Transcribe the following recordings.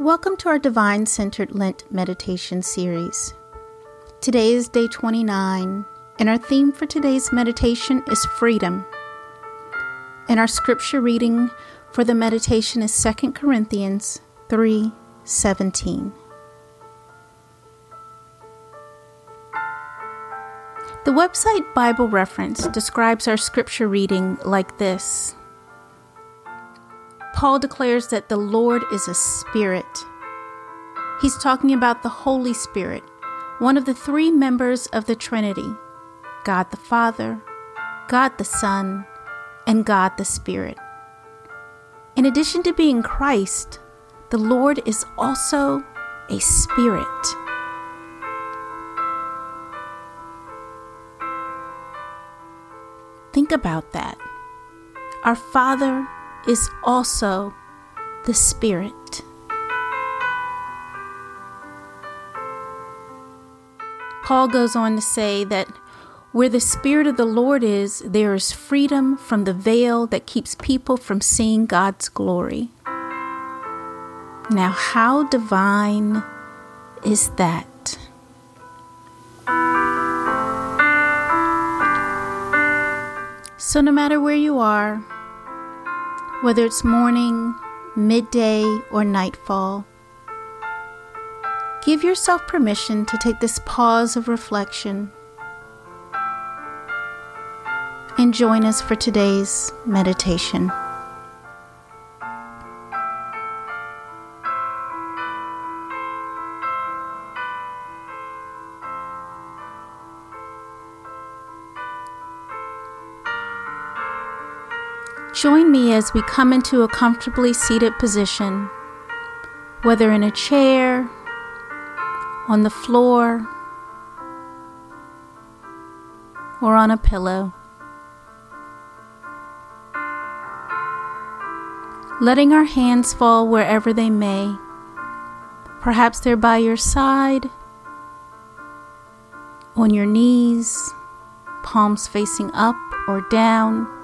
Welcome to our Divine Centered Lent Meditation series. Today is day 29, and our theme for today's meditation is freedom. And our scripture reading for the meditation is 2 Corinthians 3 17. The website Bible Reference describes our scripture reading like this Paul declares that the Lord is a spirit. He's talking about the Holy Spirit, one of the three members of the Trinity God the Father, God the Son, and God the Spirit. In addition to being Christ, the Lord is also a spirit. Think about that. Our Father is also the Spirit. Paul goes on to say that where the Spirit of the Lord is, there is freedom from the veil that keeps people from seeing God's glory. Now, how divine is that? So, no matter where you are, whether it's morning, midday, or nightfall. Give yourself permission to take this pause of reflection and join us for today's meditation. As we come into a comfortably seated position, whether in a chair, on the floor, or on a pillow. Letting our hands fall wherever they may. Perhaps they're by your side, on your knees, palms facing up or down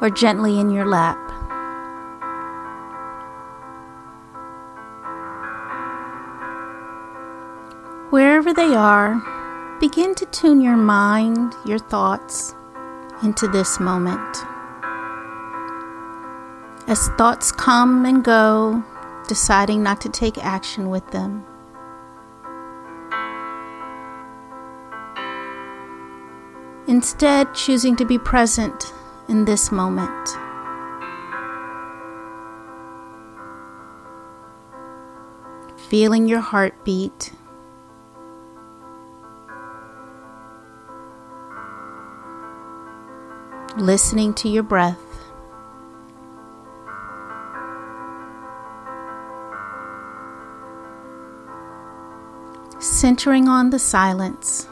or gently in your lap. Wherever they are, begin to tune your mind, your thoughts into this moment. As thoughts come and go, deciding not to take action with them. Instead, choosing to be present in this moment. Feeling your heartbeat. Listening to your breath. Centering on the silence.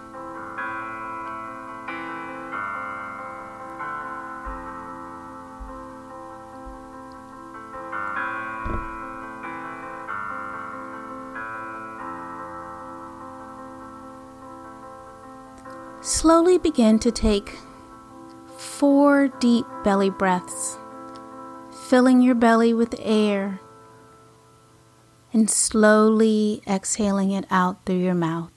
Begin to take four deep belly breaths, filling your belly with air and slowly exhaling it out through your mouth.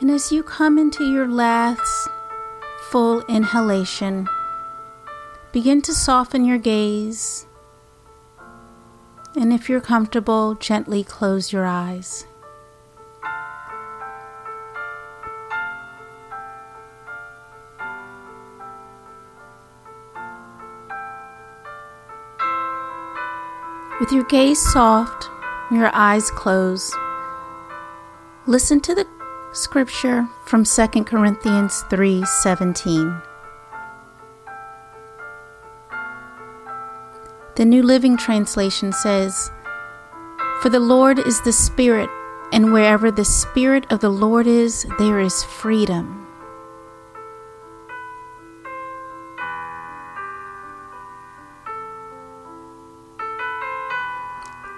And as you come into your last full inhalation, begin to soften your gaze. And if you're comfortable, gently close your eyes. With your gaze soft, your eyes closed, listen to the Scripture from 2 Corinthians 3:17. The New Living Translation says, "For the Lord is the Spirit, and wherever the Spirit of the Lord is, there is freedom."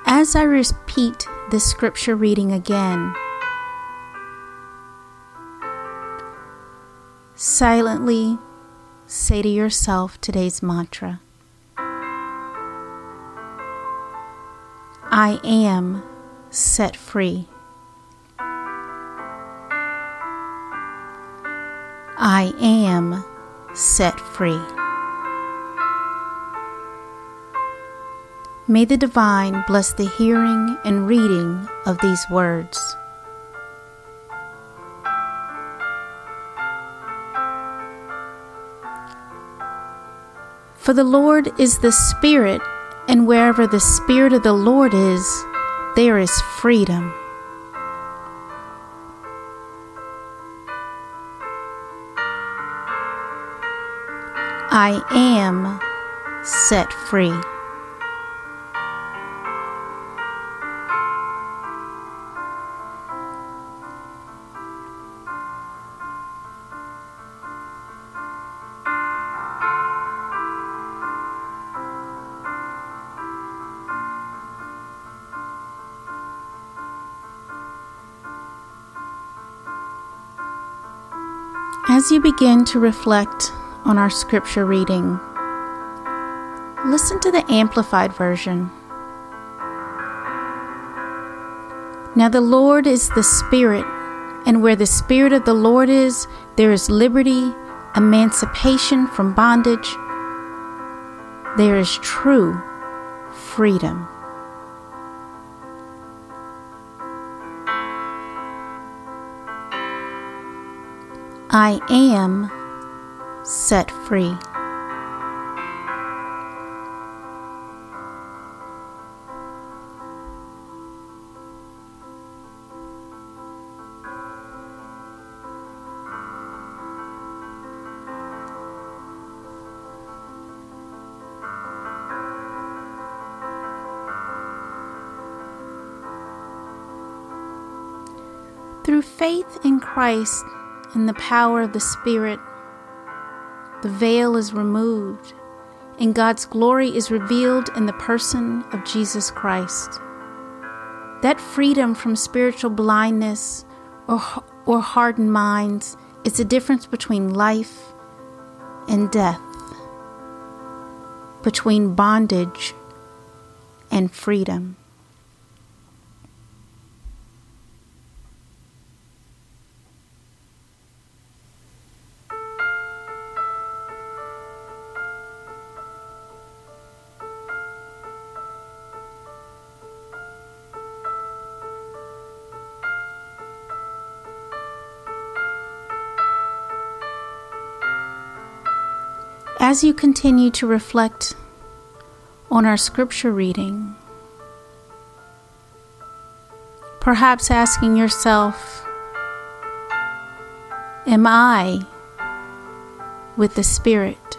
As I repeat this scripture reading again, silently say to yourself today's mantra I am set free. I am set free. May the divine bless the hearing and reading of these words. For the Lord is the Spirit, and wherever the Spirit of the Lord is, there is freedom. I am set free. As you begin to reflect on our scripture reading, listen to the Amplified Version. Now, the Lord is the Spirit, and where the Spirit of the Lord is, there is liberty, emancipation from bondage, there is true freedom. I am set free. Through faith in Christ and the power of the Spirit, the veil is removed and God's glory is revealed in the person of Jesus Christ. That freedom from spiritual blindness or, or hardened minds is the difference between life and death, between bondage and freedom. As you continue to reflect on our scripture reading, perhaps asking yourself, Am I with the Spirit?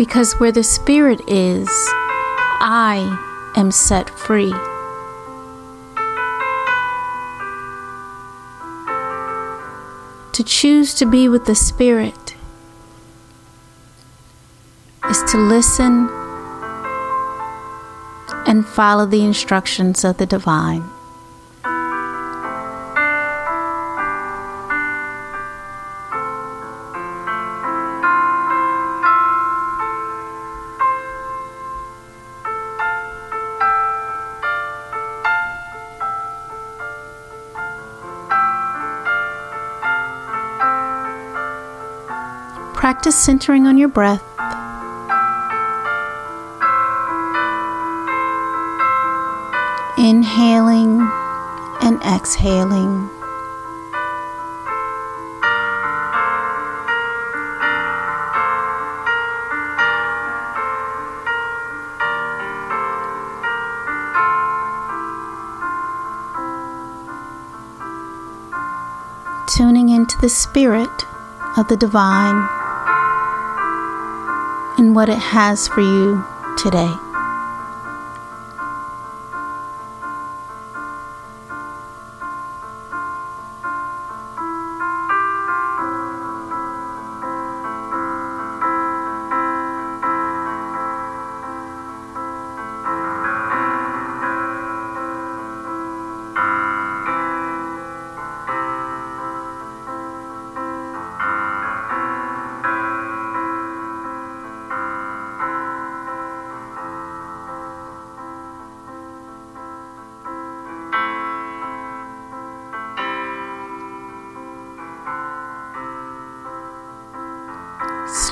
Because where the Spirit is, I am set free. To choose to be with the Spirit is to listen and follow the instructions of the divine. practice centering on your breath. Inhaling and exhaling. tuning into the spirit of the divine and what it has for you today.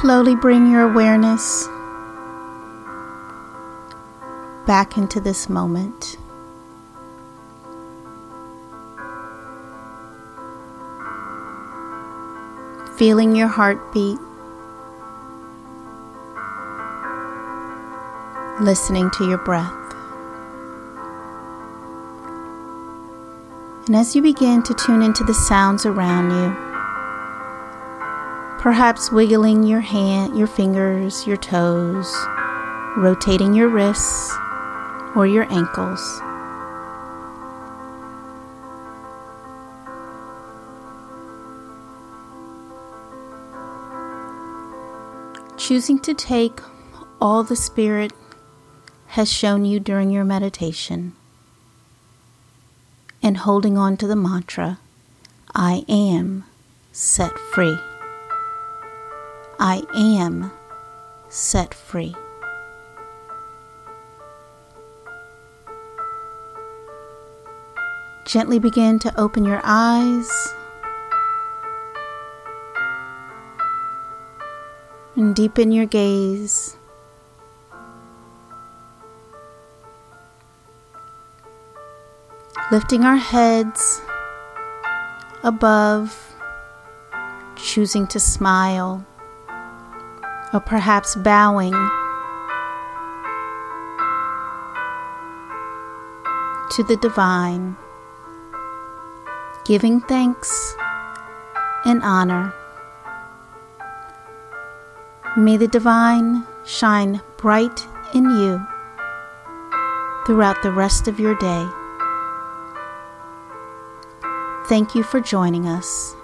Slowly bring your awareness back into this moment. Feeling your heartbeat, listening to your breath. And as you begin to tune into the sounds around you, perhaps wiggling your hand, your fingers, your toes, rotating your wrists or your ankles. Choosing to take all the Spirit has shown you during your meditation and holding on to the mantra, I am set free. I am set free. Gently begin to open your eyes and deepen your gaze. Lifting our heads above, choosing to smile or perhaps bowing to the divine, giving thanks and honor. May the divine shine bright in you throughout the rest of your day. Thank you for joining us.